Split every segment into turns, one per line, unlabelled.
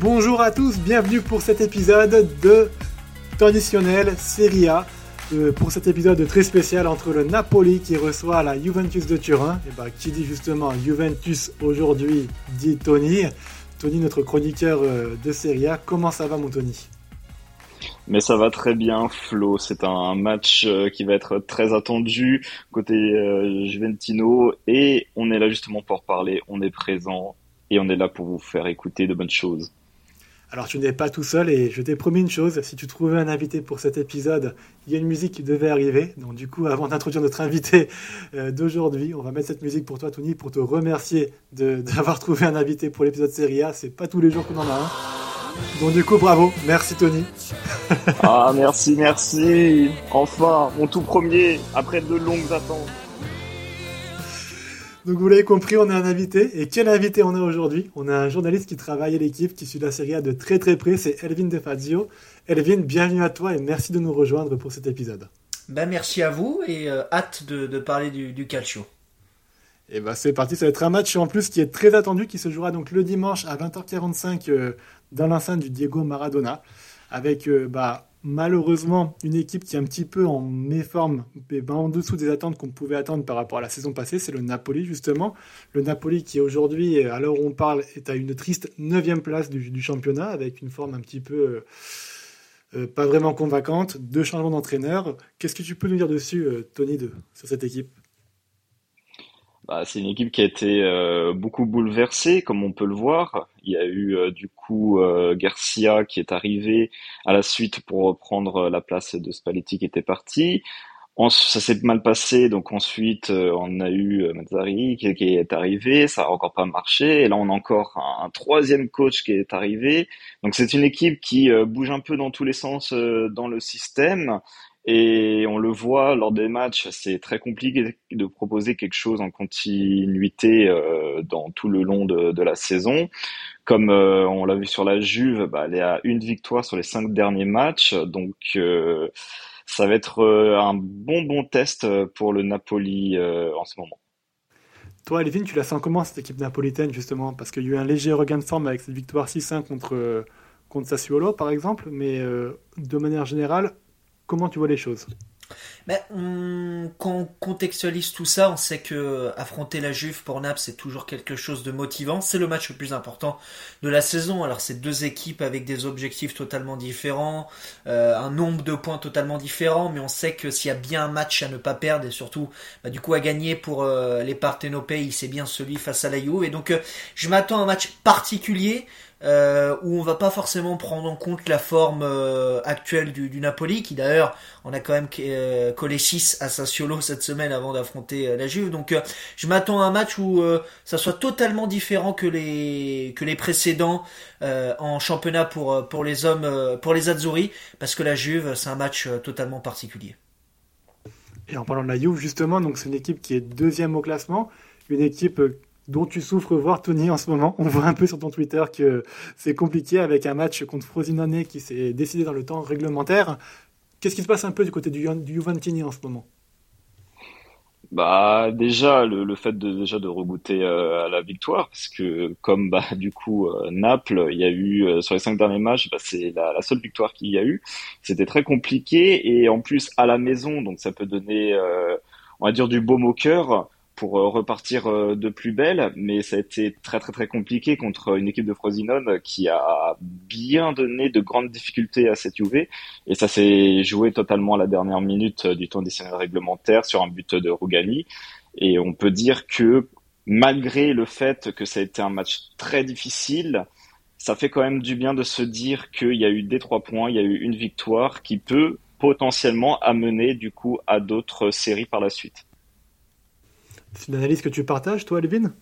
Bonjour à tous, bienvenue pour cet épisode de traditionnel Serie A. Euh, pour cet épisode très spécial entre le Napoli qui reçoit la Juventus de Turin. Et bah, qui dit justement Juventus aujourd'hui dit Tony. Tony, notre chroniqueur euh, de Serie A, comment ça va mon Tony?
Mais ça va très bien, Flo. C'est un match euh, qui va être très attendu côté Juventino et on est là justement pour parler. On est présent et on est là pour vous faire écouter de bonnes choses.
Alors tu n'es pas tout seul et je t'ai promis une chose, si tu trouvais un invité pour cet épisode, il y a une musique qui devait arriver. Donc du coup, avant d'introduire notre invité euh, d'aujourd'hui, on va mettre cette musique pour toi Tony pour te remercier d'avoir trouvé un invité pour l'épisode série A. C'est pas tous les jours qu'on en a un. Donc du coup, bravo, merci Tony.
ah merci, merci. Enfin, mon tout premier après de longues attentes.
Donc vous l'avez compris, on a un invité. Et quel invité on a aujourd'hui? On a un journaliste qui travaille à l'équipe, qui suit la série A de très très près, c'est Elvin De Fazio. Elvin, bienvenue à toi et merci de nous rejoindre pour cet épisode.
Ben, merci à vous et euh, hâte de, parler du, du calcio.
Et ben c'est parti, ça va être un match en plus qui est très attendu, qui se jouera donc le dimanche à 20h45 euh, dans l'enceinte du Diego Maradona, avec euh, bah, malheureusement une équipe qui est un petit peu en méforme, en dessous des attentes qu'on pouvait attendre par rapport à la saison passée, c'est le Napoli justement. Le Napoli qui aujourd'hui, à l'heure où on parle, est à une triste 9 place du, championnat avec une forme un petit peu euh, euh, pas vraiment convaincante, deux changements d'entraîneur. Qu'est-ce que tu peux nous dire dessus, euh, Tony, de, sur cette équipe?
Bah, c'est une équipe qui a été euh, beaucoup bouleversée, comme on peut le voir. Il y a eu euh, du coup euh, Garcia qui est arrivé à la suite pour reprendre la place de Spalletti qui était parti. ça s'est mal passé, donc ensuite on a eu Mazzari qui, est arrivé, ça a encore pas marché, et là on a encore un, un troisième coach qui est arrivé. Donc c'est une équipe qui bouge un peu dans tous les sens dans le système, et on le voit lors des matchs, c'est très compliqué de proposer quelque chose en continuité euh, dans tout le long de, la saison. Comme euh, on l'a vu sur la Juve, bah, elle est à une victoire sur les cinq derniers matchs, donc euh, ça va être un bon bon test pour le Napoli en ce moment.
Toi, Lévin, tu la sens comment cette équipe napolitaine justement? Parce qu'il y a eu un léger regain de forme avec cette victoire 6-1 contre contre Sassuolo par exemple, mais de manière générale, Comment tu vois les choses?
Ben, quand on contextualise tout ça, on sait que affronter la Juve pour Naples c'est toujours quelque chose de motivant. C'est le match le plus important de la saison. Alors c'est deux équipes avec des objectifs totalement différents, euh, un nombre de points totalement différents, mais on sait que s'il y a bien un match à ne pas perdre et surtout bah, du coup à gagner pour euh, les Partenopei, c'est bien celui face à la Juve. Et donc euh, je m'attends à un match particulier euh, où on va pas forcément prendre en compte la forme euh, actuelle du, Napoli, qui d'ailleurs on a quand même euh, collé 6 à Sassuolo cette semaine avant d'affronter la Juve. Donc je m'attends à un match où ça soit totalement différent que les précédents en championnat pour pour les hommes pour les Azzurri, parce que la Juve c'est un match totalement particulier.
Et en parlant de la Juve justement, donc c'est une équipe qui est deuxième au classement, une équipe dont tu souffres voir Tony en ce moment. On voit un peu sur ton Twitter que c'est compliqué avec un match contre Frosinone qui s'est décidé dans le temps réglementaire. Qu'est-ce qui se passe un peu du côté du, du Juventini en ce moment?
Bah déjà le, fait de déjà de rebooter euh, à la victoire parce que comme bah du coup euh, Naples il y a eu euh, sur les cinq derniers matchs bah, c'est la, la, seule victoire qu'il y a eu c'était très compliqué et en plus à la maison donc ça peut donner on va dire du baume au cœur pour euh, repartir euh, de plus belle, mais ça a été très très très compliqué contre une équipe de Frosinone qui a bien donné de grandes difficultés à cette UV et ça s'est joué totalement à la dernière minute du temps additionnel réglementaire sur un but de Rougani et on peut dire que malgré le fait que ça a été un match très difficile, ça fait quand même du bien de se dire qu'il y a eu des trois points, il y a eu une victoire qui peut potentiellement amener du coup à d'autres séries par la suite.
C'est une analyse que tu partages, toi, Levin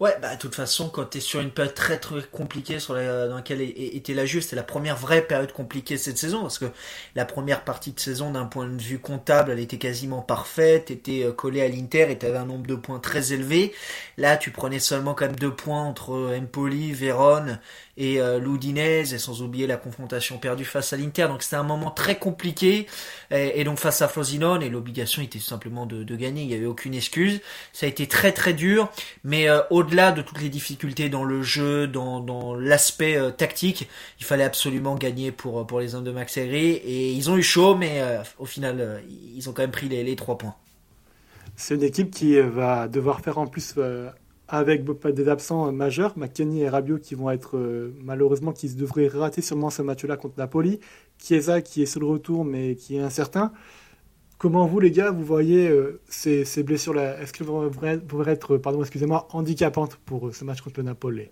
Ouais, bah de toute façon, quand tu es sur une période très très compliquée sur dans laquelle était la Juve, c'était la première vraie période compliquée cette saison, parce que la première partie de saison, d'un point de vue comptable, elle était quasiment parfaite, était euh, collée à l'Inter et tu un nombre de points très élevé. Là, tu prenais seulement quand même deux points entre Empoli, Vérone et euh, et sans oublier la confrontation perdue face à l'Inter. Donc c'était un moment très compliqué, et, donc face à Frosinone, et l'obligation était tout simplement de, de, gagner, il n'y avait aucune excuse. Ça a été très très dur, mais euh, au-delà de toutes les difficultés dans le jeu, dans, dans l'aspect euh, tactique, il fallait absolument gagner pour, pour les hommes de Max Aigri. Et ils ont eu chaud, mais euh, au final, ils ont quand même pris les, les trois points.
C'est une équipe qui va devoir faire en plus avec des absents majeurs, McKenny et Rabiot qui vont être malheureusement qui devraient rater sûrement ce match-là contre Napoli, Chiesa qui est sur le retour mais qui est incertain. Comment vous, les gars, vous voyez euh, ces, blessures-là? Est-ce qu'elles vont être, pardon, excusez-moi, handicapantes pour euh, ce match contre le Napoli?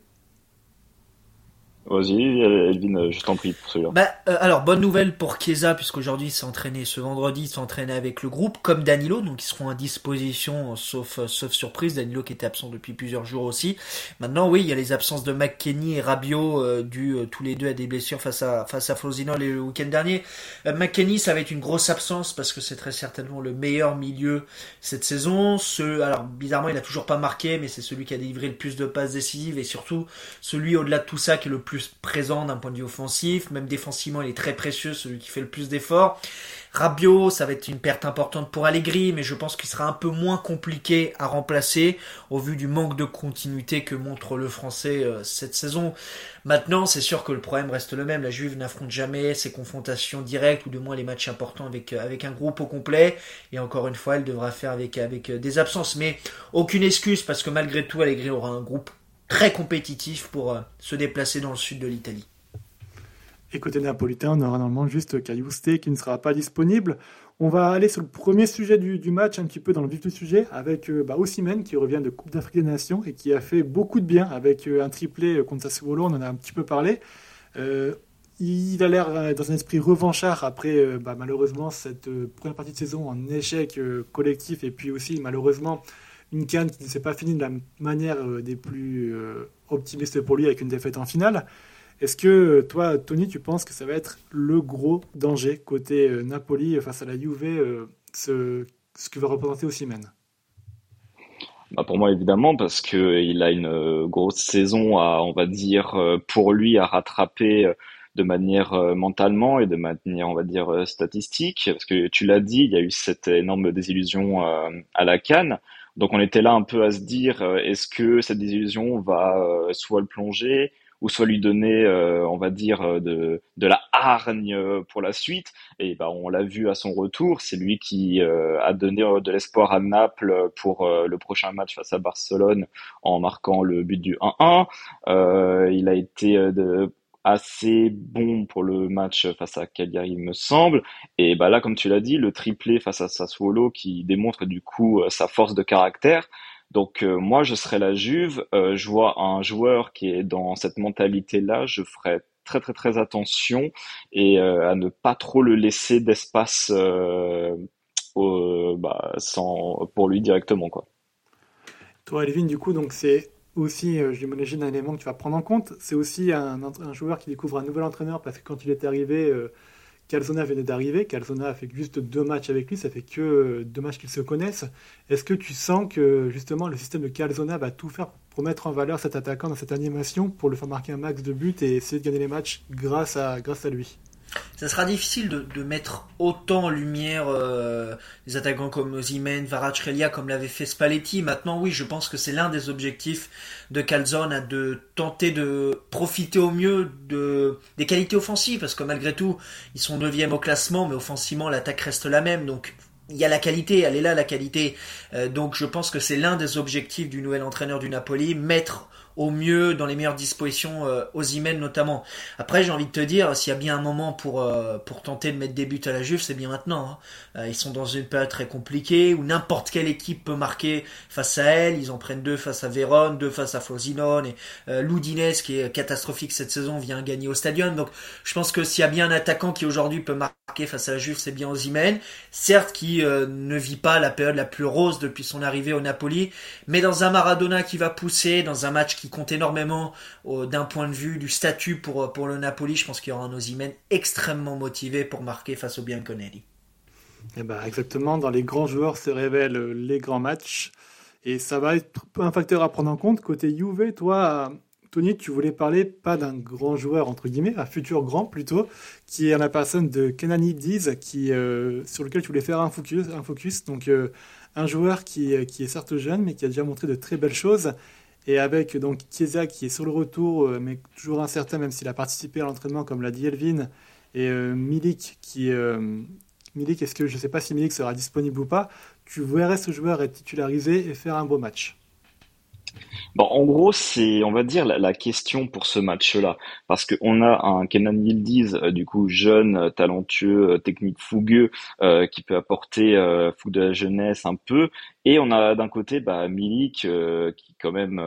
Vas-y, Elvin, je t'en prie pour celui-là.
Bah, euh, alors, bonne nouvelle pour Chiesa, puisqu'aujourd'hui il s'est entraîné ce vendredi, il s'est entraîné avec le groupe, comme Danilo, donc ils seront à disposition, sauf, euh, sauf surprise, Danilo qui était absent depuis plusieurs jours aussi. Maintenant, oui, il y a les absences de McKenny et Rabiot, euh, dû tous les deux à des blessures face à, face à Frosinone le week-end dernier. McKenny, ça va être une grosse absence, parce que c'est très certainement le meilleur milieu cette saison. Ce, alors, bizarrement, il a toujours pas marqué, mais c'est celui qui a délivré le plus de passes décisives, et surtout, celui au-delà de tout ça qui est le plus présent d'un point de vue offensif, même défensivement il est très précieux, celui qui fait le plus d'efforts. Rabiot, ça va être une perte importante pour Allegri, mais je pense qu'il sera un peu moins compliqué à remplacer au vu du manque de continuité que montre le français euh, cette saison. Maintenant, c'est sûr que le problème reste le même. La Juve n'affronte jamais ses confrontations directes ou de moins les matchs importants avec, euh, un groupe au complet. Et encore une fois, elle devra faire avec, avec euh, des absences. Mais aucune excuse parce que malgré tout, Allegri aura un groupe très compétitif pour euh, se déplacer dans le sud de l'Italie.
Et côté napolitain, on aura normalement juste Cagliuste qui ne sera pas disponible. On va aller sur le premier sujet du, match, un petit peu dans le vif du sujet, avec euh, bah, qui revient de Coupe d'Afrique des Nations et qui a fait beaucoup de bien avec euh, un triplé contre Sassuolo, on en a un petit peu parlé. il a l'air dans un esprit revanchard après bah, malheureusement cette première partie de saison en échec collectif et puis aussi malheureusement une canne qui ne s'est pas finie de la manière euh, des plus euh, optimistes pour lui avec une défaite en finale. Est-ce que euh, toi, Tony, tu penses que ça va être le gros danger côté Napoli face à la Juve, ce, que va représenter Osimhen?
Bah pour moi évidemment parce que il a une grosse saison à on va dire pour lui à rattraper de manière mentalement et de manière on va dire statistique. Parce que tu l'as dit il y a eu cette énorme désillusion à la Cannes donc on était là un peu à se dire, euh, est-ce que cette désillusion va euh, soit le plonger ou soit lui donner, euh, on va dire, de, de la hargne pour la suite. Et ben, on l'a vu à son retour, c'est lui qui a donné de l'espoir à Naples pour le prochain match face à Barcelone en marquant le but du 1-1. il a été de, assez bon pour le match face à Cagliari, il me semble. Et bah là, comme tu l'as dit, le triplé face à Sassuolo qui démontre du coup euh, sa force de caractère. Donc euh, moi, je serais la Juve. Euh, je vois un joueur qui est dans cette mentalité-là. Je ferais très très très attention et à ne pas trop le laisser d'espace bah, sans pour lui directement quoi.
Toi, Elvin, du coup, donc c'est aussi, euh, j'imagine, un élément que tu vas prendre en compte. C'est aussi un, joueur qui découvre un nouvel entraîneur parce que quand il est arrivé, euh, Calzona venait d'arriver. Calzona a fait juste deux matchs avec lui, ça fait que euh, deux matchs qu'ils se connaissent. Est-ce que tu sens que justement le système de Calzona va tout faire pour mettre en valeur cet attaquant dans cette animation, pour le faire marquer un max de buts et essayer de gagner les matchs grâce à lui?
Ça sera difficile de, mettre autant en lumière euh, attaquants comme Zimen, Varacrelia, comme l'avait fait Spalletti. Maintenant, oui, je pense que c'est l'un des objectifs de Calzone, de tenter de profiter au mieux de, des qualités offensives, parce que malgré tout, ils sont neuvième au classement, mais offensivement, l'attaque reste la même. Donc, il y a la qualité, elle est là la qualité. Euh, donc je pense que c'est l'un des objectifs du nouvel entraîneur du Napoli, mettre au mieux, dans les meilleures dispositions euh, aux emails notamment. Après, j'ai envie de te dire, s'il y a bien un moment pour, euh, pour tenter de mettre des buts à la Juve, c'est bien maintenant. Hein. Euh, ils sont dans une période très compliquée où n'importe quelle équipe peut marquer face à elle. Ils en prennent deux face à Vérone, deux face à Frosinone et euh, qui est catastrophique cette saison, vient gagner au Stadium. Donc, je pense que s'il y a bien un attaquant qui aujourd'hui peut marquer face à la Juve, c'est bien Osimhen. Certes, qui ne vit pas la période la plus rose depuis son arrivée au Napoli, mais dans un Maradona qui va pousser, dans un match qui compte énormément d'un point de vue du statut pour, pour le Napoli. Je pense qu'il y aura un Osimhen extrêmement motivé pour marquer face au Bianconelli.
Et eh ben exactement, dans les grands joueurs se révèlent les grands matchs. Et ça va être un facteur à prendre en compte. Côté Juve, toi, Tony, tu voulais parler pas d'un grand joueur, entre guillemets, un futur grand plutôt, qui est la personne de Kenani Diz, qui, euh, sur lequel tu voulais faire un focus. Un focus donc, euh, un joueur qui, qui est certes jeune, mais qui a déjà montré de très belles choses Et avec donc Chiesa qui est sur le retour, mais toujours incertain, même s'il a participé à l'entraînement, comme l'a dit Elvin, et Milik qui. Milik, est-ce que je ne sais pas si Milik sera disponible ou pas Tu verrais ce joueur être titularisé et faire un beau match
Bon, en gros, c'est, on va dire, la, question pour ce match-là. Parce qu'on a un Kenan Yildiz, euh, du coup, jeune, euh, talentueux, euh, technique fougueux, qui peut apporter fou de la jeunesse un peu. Et on a d'un côté bah, Milik, qui est quand même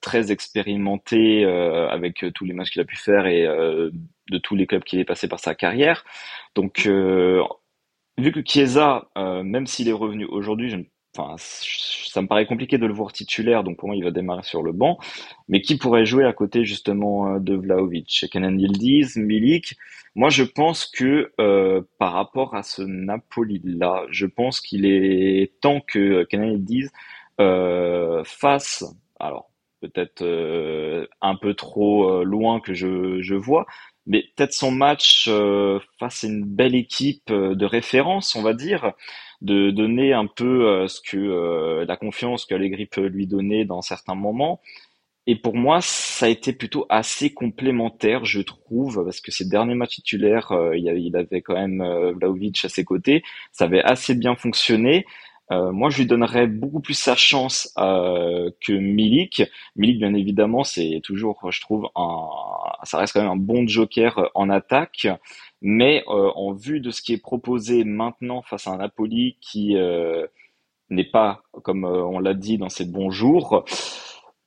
très expérimenté avec tous les matchs qu'il a pu faire et de tous les clubs qu'il est passé par sa carrière. Donc, vu que Chiesa, même s'il est revenu aujourd'hui, je ne enfin, ça me paraît compliqué de le voir titulaire, donc pour moi, il va démarrer sur le banc. Mais qui pourrait jouer à côté justement euh, de Vlaovic Kenan Yildiz, Milik? Moi, je pense que euh, par rapport à ce Napoli-là, je pense qu'il est temps que Kenan Yildiz euh, fasse, alors peut-être euh, un peu trop loin que je, je vois, mais peut-être son match face à une belle équipe de référence, on va dire de donner un peu euh, ce que euh, la confiance qu'Allegri peut lui donner dans certains moments. Et pour moi, ça a été plutôt assez complémentaire, je trouve, parce que ces derniers matchs titulaires, euh, il, avait quand même Vlaovic à ses côtés, ça avait assez bien fonctionné. moi, je lui donnerais beaucoup plus sa chance que Milik. Milik, bien évidemment, c'est toujours, je trouve, un, ça reste quand même un bon joker en attaque. Mais euh, en vue de ce qui est proposé maintenant face à un Napoli qui euh, n'est pas, comme euh, on l'a dit, dans ses bons jours,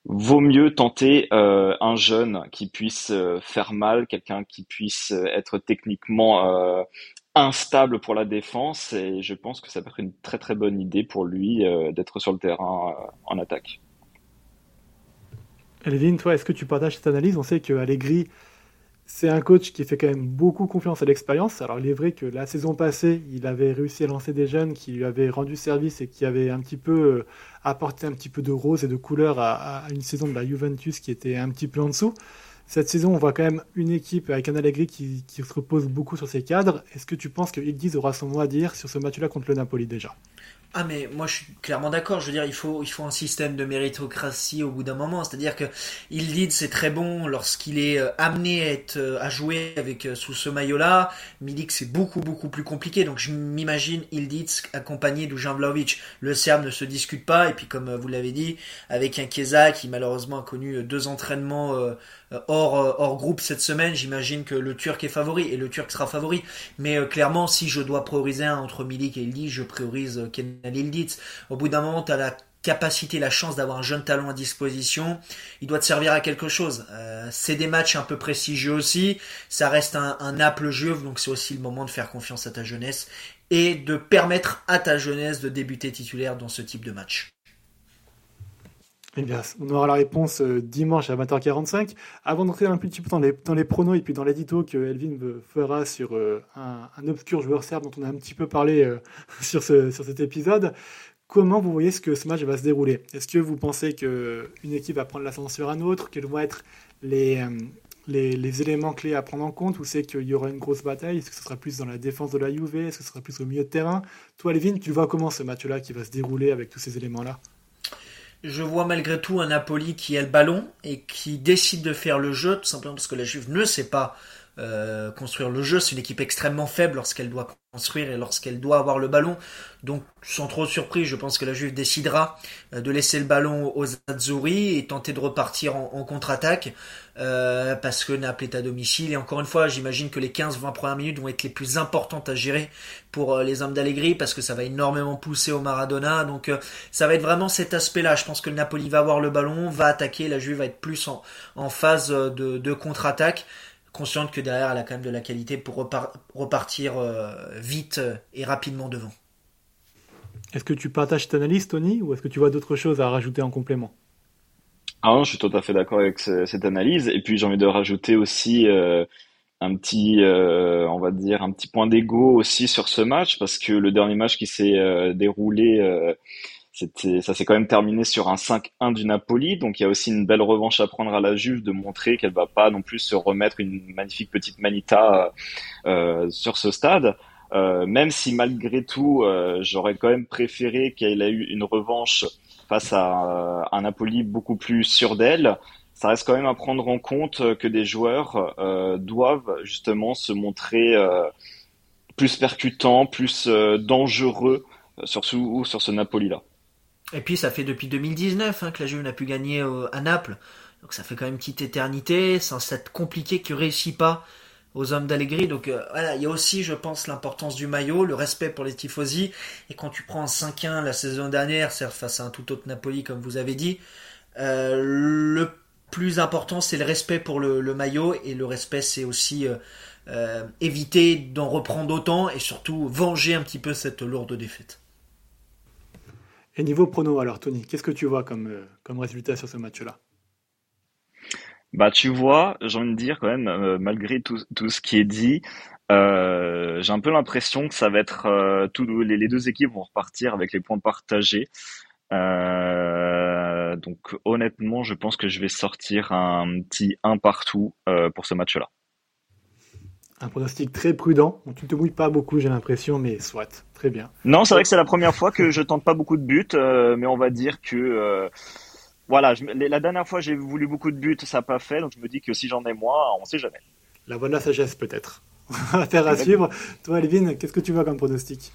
vaut mieux tenter un jeune qui puisse faire mal, quelqu'un qui puisse être techniquement instable pour la défense. Et je pense que ça peut être une très très bonne idée pour lui d'être sur le terrain en attaque.
Elvin, toi, est-ce que tu partages cette analyse? On sait que c'est un coach qui fait quand même beaucoup confiance à l'expérience. Alors il est vrai que la saison passée, il avait réussi à lancer des jeunes qui lui avaient rendu service et qui avaient un petit peu euh, apporté un petit peu de rose et de couleur à, une saison de la Juventus qui était un petit peu en dessous. Cette saison, on voit quand même une équipe avec un Allegri qui, se repose beaucoup sur ses cadres. Est-ce que tu penses que Ildiz aura son mot à dire sur ce match-là contre le Napoli déjà?
Ah mais moi je suis clairement d'accord, je veux dire il faut il faut un système de méritocratie au bout d'un moment, c'est-à-dire que Ildid c'est très bon lorsqu'il est euh, amené à être euh, à jouer avec euh, sous ce maillot-là, Milik c'est beaucoup beaucoup plus compliqué. Donc je m'imagine Ildid accompagné de Jean Vlaovic. Le Serbe ne se discute pas. Et puis comme vous l'avez dit avec un Chiesa qui malheureusement a connu deux entraînements hors hors groupe cette semaine, j'imagine que le Turc est favori et le Turc sera favori. Mais clairement si je dois prioriser un entre Milik et Ildid, je priorise Ken au bout d'un moment, tu as la capacité, la chance d'avoir un jeune talent à disposition, il doit te servir à quelque chose. Euh, c'est des matchs un peu prestigieux aussi, ça reste un, un Naples juve, donc c'est aussi le moment de faire confiance à ta jeunesse et de permettre à ta jeunesse de débuter titulaire dans ce type de match.
Eh on aura la réponse euh, dimanche à 20h45. Avant d'entrer un petit peu dans les, pronos et puis dans l'édito que Elvin fera sur euh, un, obscur joueur serbe dont on a un petit peu parlé euh, sur, ce, sur cet épisode, comment vous voyez ce que ce match va se dérouler? Est-ce que vous pensez qu'une équipe va prendre l'ascendant sur un autre Quels vont être les, les, éléments clés à prendre en compte? Ou c'est qu'il y aura une grosse bataille? Est-ce que ce sera plus dans la défense de la Juve? Est-ce que ce sera plus au milieu de terrain? Toi, Elvin, tu vois comment ce match-là qui va se dérouler avec tous ces éléments-là?
Je vois malgré tout un Napoli qui a le ballon et qui décide de faire le jeu, tout simplement parce que la Juve ne sait pas euh, construire le jeu. C'est une équipe extrêmement faible lorsqu'elle doit construire et lorsqu'elle doit avoir le ballon. Donc, sans trop de surprise, je pense que la Juve décidera euh, de laisser le ballon aux Azzurri et tenter de repartir en, contre-attaque euh, parce que Naples est à domicile. Et encore une fois, j'imagine que les 15-20 premières minutes vont être les plus importantes à gérer pour les hommes d'Allegri parce que ça va énormément pousser au Maradona. Donc, ça va être vraiment cet aspect-là. Je pense que le Napoli va avoir le ballon, va attaquer. La Juve va être plus en, phase de contre-attaque consciente que derrière elle a quand même de la qualité pour repartir euh, vite et rapidement devant.
Est-ce que tu partages cette analyse, Tony, ou est-ce que tu vois d'autres choses à rajouter en complément?
Ah non, je suis tout à fait d'accord avec cette analyse. Et puis j'ai envie de rajouter aussi euh, un petit, euh, on va dire, un petit point d'ego aussi sur ce match, parce que le dernier match qui s'est déroulé ça s'est quand même terminé sur un 5-1 du Napoli, donc il y a aussi une belle revanche à prendre à la Juve de montrer qu'elle va pas non plus se remettre une magnifique petite manita euh, sur ce stade. Euh, même si malgré tout, euh, j'aurais quand même préféré qu'elle ait eu une revanche face à un Napoli beaucoup plus sûr d'elle, ça reste quand même à prendre en compte que des joueurs doivent justement se montrer plus percutants, plus dangereux sur ce Napoli-là.
Et puis ça fait depuis 2019 hein, que la Juve n'a pu gagner à Naples. Donc ça fait quand même une petite éternité. C'est un set compliqué qui réussit pas aux hommes d'Allegri. Donc euh, voilà, il y a aussi, je pense, l'importance du maillot, le respect pour les tifosi. Et quand tu prends un 5-1 la saison dernière, certes face à un tout autre Napoli, comme vous avez dit, euh, le plus important, c'est le respect pour le, maillot. Et le respect, c'est aussi euh, éviter d'en reprendre autant et surtout venger un petit peu cette lourde défaite.
Et niveau prono, alors Tony, qu'est-ce que tu vois comme, comme résultat sur ce match-là?
Bah, tu vois, j'ai envie de dire quand même, euh, malgré tout, tout ce qui est dit, euh, j'ai un peu l'impression que ça va être euh, les, les, deux équipes vont repartir avec les points partagés. Euh, donc honnêtement, je pense que je vais sortir un petit 1 partout pour ce match-là.
Un pronostic très prudent. tu ne te mouilles pas beaucoup, j'ai l'impression, mais soit, très bien.
Non, c'est vrai que c'est la première fois que je tente pas beaucoup de buts, mais on va dire que voilà, la dernière fois j'ai voulu beaucoup de buts, ça n'a pas fait, donc je me dis que si j'en ai moins, on ne sait jamais.
La bonne la sagesse peut-être. Affaire à suivre. Toi, Elvin, qu'est-ce que tu vois comme pronostic?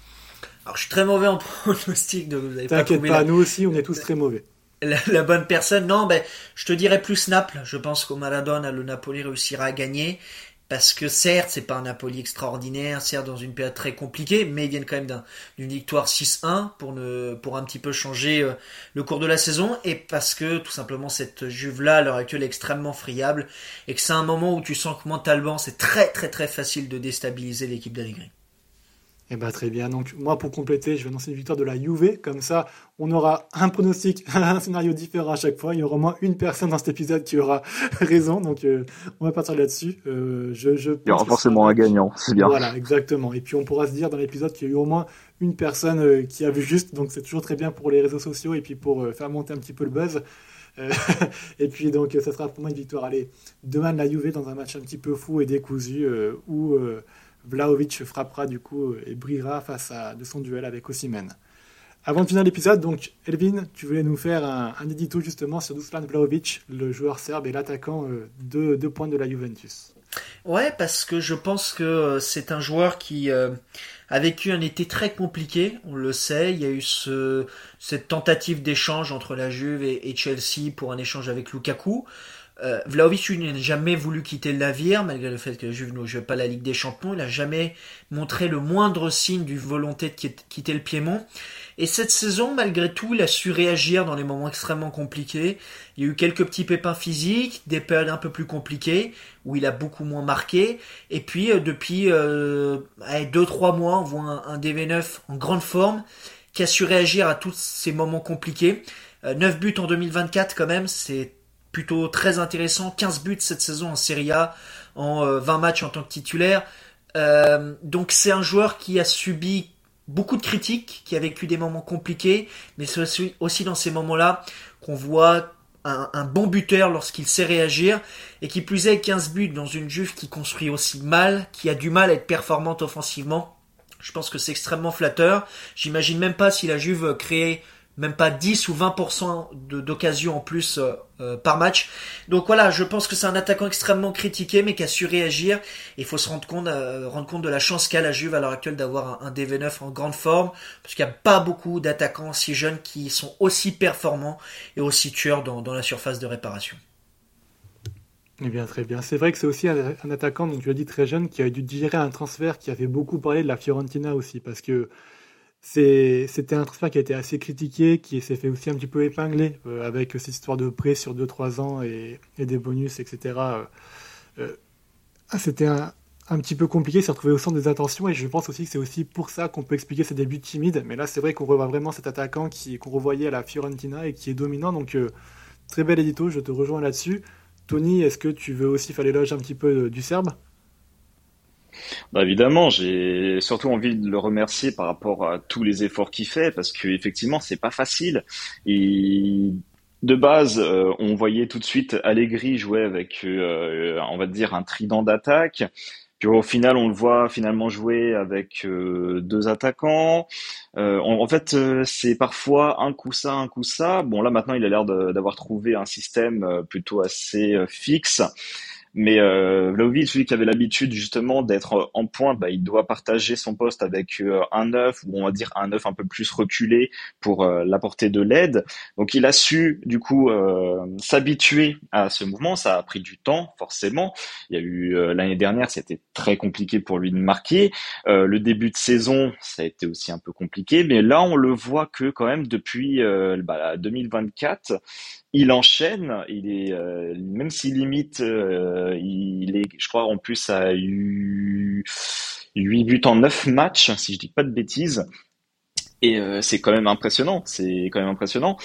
Alors, je suis très mauvais en pronostic, donc vous
T'inquiète pas, nous aussi, on est tous très mauvais.
La, bonne personne, non, ben, je te dirais plus Naples. Je pense qu'au Maradona, le Napoli réussira à gagner parce que certes, c'est pas un Napoli extraordinaire, certes dans une période très compliquée, mais ils viennent quand même d'une victoire 6-1 pour pour un petit peu changer euh, le cours de la saison, et parce que tout simplement cette Juve-là, à l'heure actuelle, est extrêmement friable, et que c'est un moment où tu sens que mentalement, c'est très très très facile de déstabiliser l'équipe d'Allegri.
Eh ben, très bien. Donc, moi, pour compléter, je vais annoncer une victoire de la Juve. Comme ça, on aura un pronostic, un scénario différent à chaque fois. Il y aura au moins une personne dans cet épisode qui aura raison. Donc, euh, on va partir là-dessus. Euh, je, je
Il y aura forcément un gagnant. C'est bien.
Voilà, exactement. Et puis, on pourra se dire dans l'épisode qu'il y a eu au moins une personne euh, qui a vu juste. Donc, c'est toujours très bien pour les réseaux sociaux et puis pour faire monter un petit peu le buzz. et puis, donc, ça sera pour moi une victoire. Allez, demain, la Juve dans un match un petit peu fou et décousu où Vlaovic frappera du coup et brillera face à de son duel avec Osimhen. Avant de finir l'épisode, donc Elvin, tu voulais nous faire un, édito justement sur Dusan Vlaovic, le joueur serbe et l'attaquant euh, de deux points de la Juventus.
Ouais, parce que je pense que euh, c'est un joueur qui euh, a vécu un été très compliqué, on le sait. Il y a eu ce, cette tentative d'échange entre la Juve et Chelsea pour un échange avec Lukaku. Euh, Vlaovic n'a jamais voulu quitter le navire, malgré le fait que Juve ne joue pas la Ligue des Champions. Il n'a jamais montré le moindre signe d'une volonté de quitter le Piémont. Et cette saison, malgré tout, il a su réagir dans les moments extrêmement compliqués. Il y a eu quelques petits pépins physiques, des périodes un peu plus compliquées, où il a beaucoup moins marqué. Et puis, euh, depuis 2-3 euh, mois, on voit un, un, DV9 en grande forme, qui a su réagir à tous ces moments compliqués. 9 buts en 2024 quand même, c'est plutôt très intéressant. 15 buts cette saison en Serie A, en 20 euh, matchs en tant que titulaire. Euh, donc c'est un joueur qui a subi beaucoup de critiques, qui a vécu des moments compliqués, mais c'est aussi, dans ces moments-là qu'on voit un, bon buteur lorsqu'il sait réagir, et qui plus est 15 buts dans une Juve qui construit aussi mal, qui a du mal à être performante offensivement. Je pense que c'est extrêmement flatteur. J'imagine même pas si la Juve créait même pas 10 ou 20% d'occasions en plus euh, euh, par match. Donc voilà, je pense que c'est un attaquant extrêmement critiqué, mais qui a su réagir. Il faut se rendre compte, euh, rendre compte de la chance qu'a la Juve à l'heure actuelle d'avoir un, DV9 en grande forme, parce qu'il n'y a pas beaucoup d'attaquants si jeunes qui sont aussi performants et aussi tueurs dans, dans la surface de réparation.
Eh bien, très bien. C'est vrai que c'est aussi un, un, attaquant, donc tu l'as dit très jeune, qui a dû digérer un transfert qui avait beaucoup parlé de la Fiorentina aussi, parce que c'était un transfert qui a été assez critiqué, qui s'est fait aussi un petit peu épingler euh, avec cette histoire de prêt sur 2-3 ans et, des bonus, etc. Euh, euh, c'était un, petit peu compliqué, s'est retrouvé au centre des attentions et je pense aussi que c'est aussi pour ça qu'on peut expliquer ses débuts timides. Mais là, c'est vrai qu'on revoit vraiment cet attaquant qu'on revoyait à la Fiorentina et qui est dominant. Donc, très bel édito, je te rejoins là-dessus. Tony, est-ce que tu veux aussi faire l'éloge un petit peu du Serbe?
Bah évidemment, j'ai surtout envie de le remercier par rapport à tous les efforts qu'il fait parce que effectivement c'est pas facile et de base, euh, on voyait tout de suite Allegri jouer avec, euh, on va dire, un trident d'attaque. Puis au final, on le voit finalement jouer avec deux attaquants. en, fait, c'est parfois un coup ça, un coup ça. Bon, là maintenant, il a l'air d'avoir trouvé un système plutôt assez fixe. Mais euh, Vlaovic, celui qui avait l'habitude justement d'être en pointe, bah, il doit partager son poste avec euh, un neuf ou on va dire un neuf un peu plus reculé pour euh, l'apporter de l'aide. Donc il a su du coup euh, s'habituer à ce mouvement. Ça a pris du temps forcément. Il y a eu l'année dernière, c'était très compliqué pour lui de marquer. le début de saison, ça a été aussi un peu compliqué. Mais là, on le voit que quand même depuis bah, 2024, il enchaîne, il est euh, même s'il limite, euh, il est, je crois en plus eu 8 buts en 9 matchs, si je dis pas de bêtises, et euh, c'est quand même impressionnant, c'est quand même impressionnant.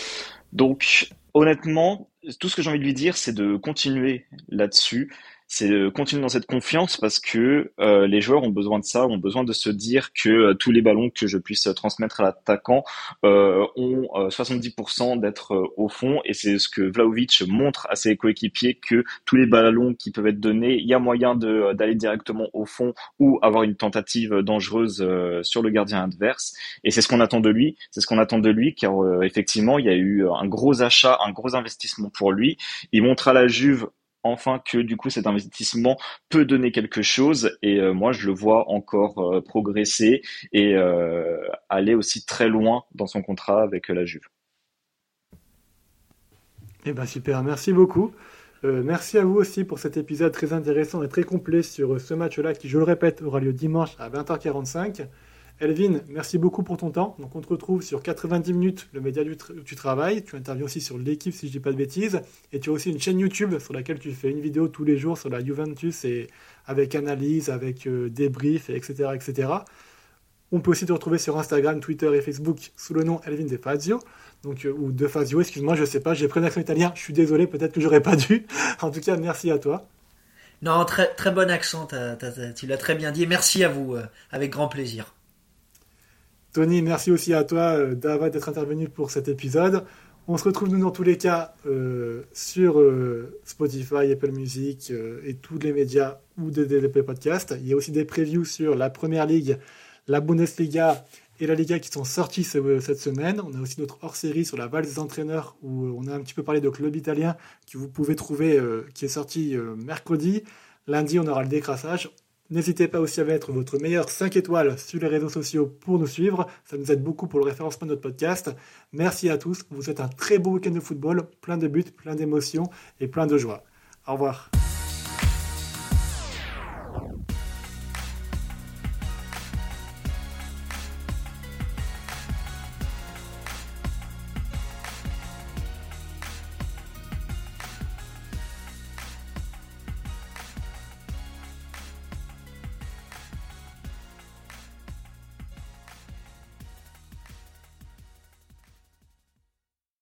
Donc honnêtement, tout ce que j'ai envie de lui dire, c'est de continuer là-dessus c'est de continuer dans cette confiance parce que euh, les joueurs ont besoin de ça, ont besoin de se dire que euh, tous les ballons que je puisse transmettre à l'attaquant euh, ont 70% d'être au fond. Et c'est ce que Vlaovic montre à ses coéquipiers que tous les ballons qui peuvent être donnés, il y a moyen d'aller directement au fond ou avoir une tentative dangereuse sur le gardien adverse. Et c'est ce qu'on attend de lui, c'est ce qu'on attend de lui car effectivement il y a eu un gros achat, un gros investissement pour lui. Il montre à la Juve enfin que du coup cet investissement peut donner quelque chose et euh, moi je le vois encore euh, progresser et euh, aller aussi très loin dans son contrat avec la Juve.
Eh ben super, merci beaucoup. merci à vous aussi pour cet épisode très intéressant et très complet sur ce match-là qui, je le répète, aura lieu dimanche à 20h45. Elvin, merci beaucoup pour ton temps. Donc on te retrouve sur 90 minutes, le média où tu travailles. Tu interviens aussi sur l'équipe, si je dis pas de bêtises. Et tu as aussi une chaîne YouTube sur laquelle tu fais une vidéo tous les jours sur la Juventus et avec analyse, avec euh, débrief, etc., etc. On peut aussi te retrouver sur Instagram, Twitter et Facebook sous le nom Elvin De Fazio. Donc, euh, ou De Fazio, excuse-moi, je sais pas, j'ai pris un accent italien, je suis désolé, peut-être que j'aurais pas dû. en tout cas, merci à toi.
Non, très, très bon accent, tu l'as très bien dit. Merci à vous, euh, avec grand plaisir.
Tony, merci aussi à toi euh, d'avoir d'être intervenu pour cet épisode. On se retrouve nous dans tous les cas euh, sur euh, Spotify, Apple Music et tous les médias ou des DDP Podcast. Il y a aussi des previews sur la Première Ligue, la Bundesliga et la Liga qui sont sortis cette semaine. On a aussi notre hors-série sur la valse des entraîneurs où on a un petit peu parlé de club italien que vous pouvez trouver qui est sorti mercredi. Lundi, on aura le décrassage. N'hésitez pas aussi à mettre votre meilleur 5 étoiles sur les réseaux sociaux pour nous suivre. Ça nous aide beaucoup pour le référencement de notre podcast. Merci à tous. Vous êtes un très beau week-end de football, plein de buts, plein d'émotions et plein de joie. Au revoir.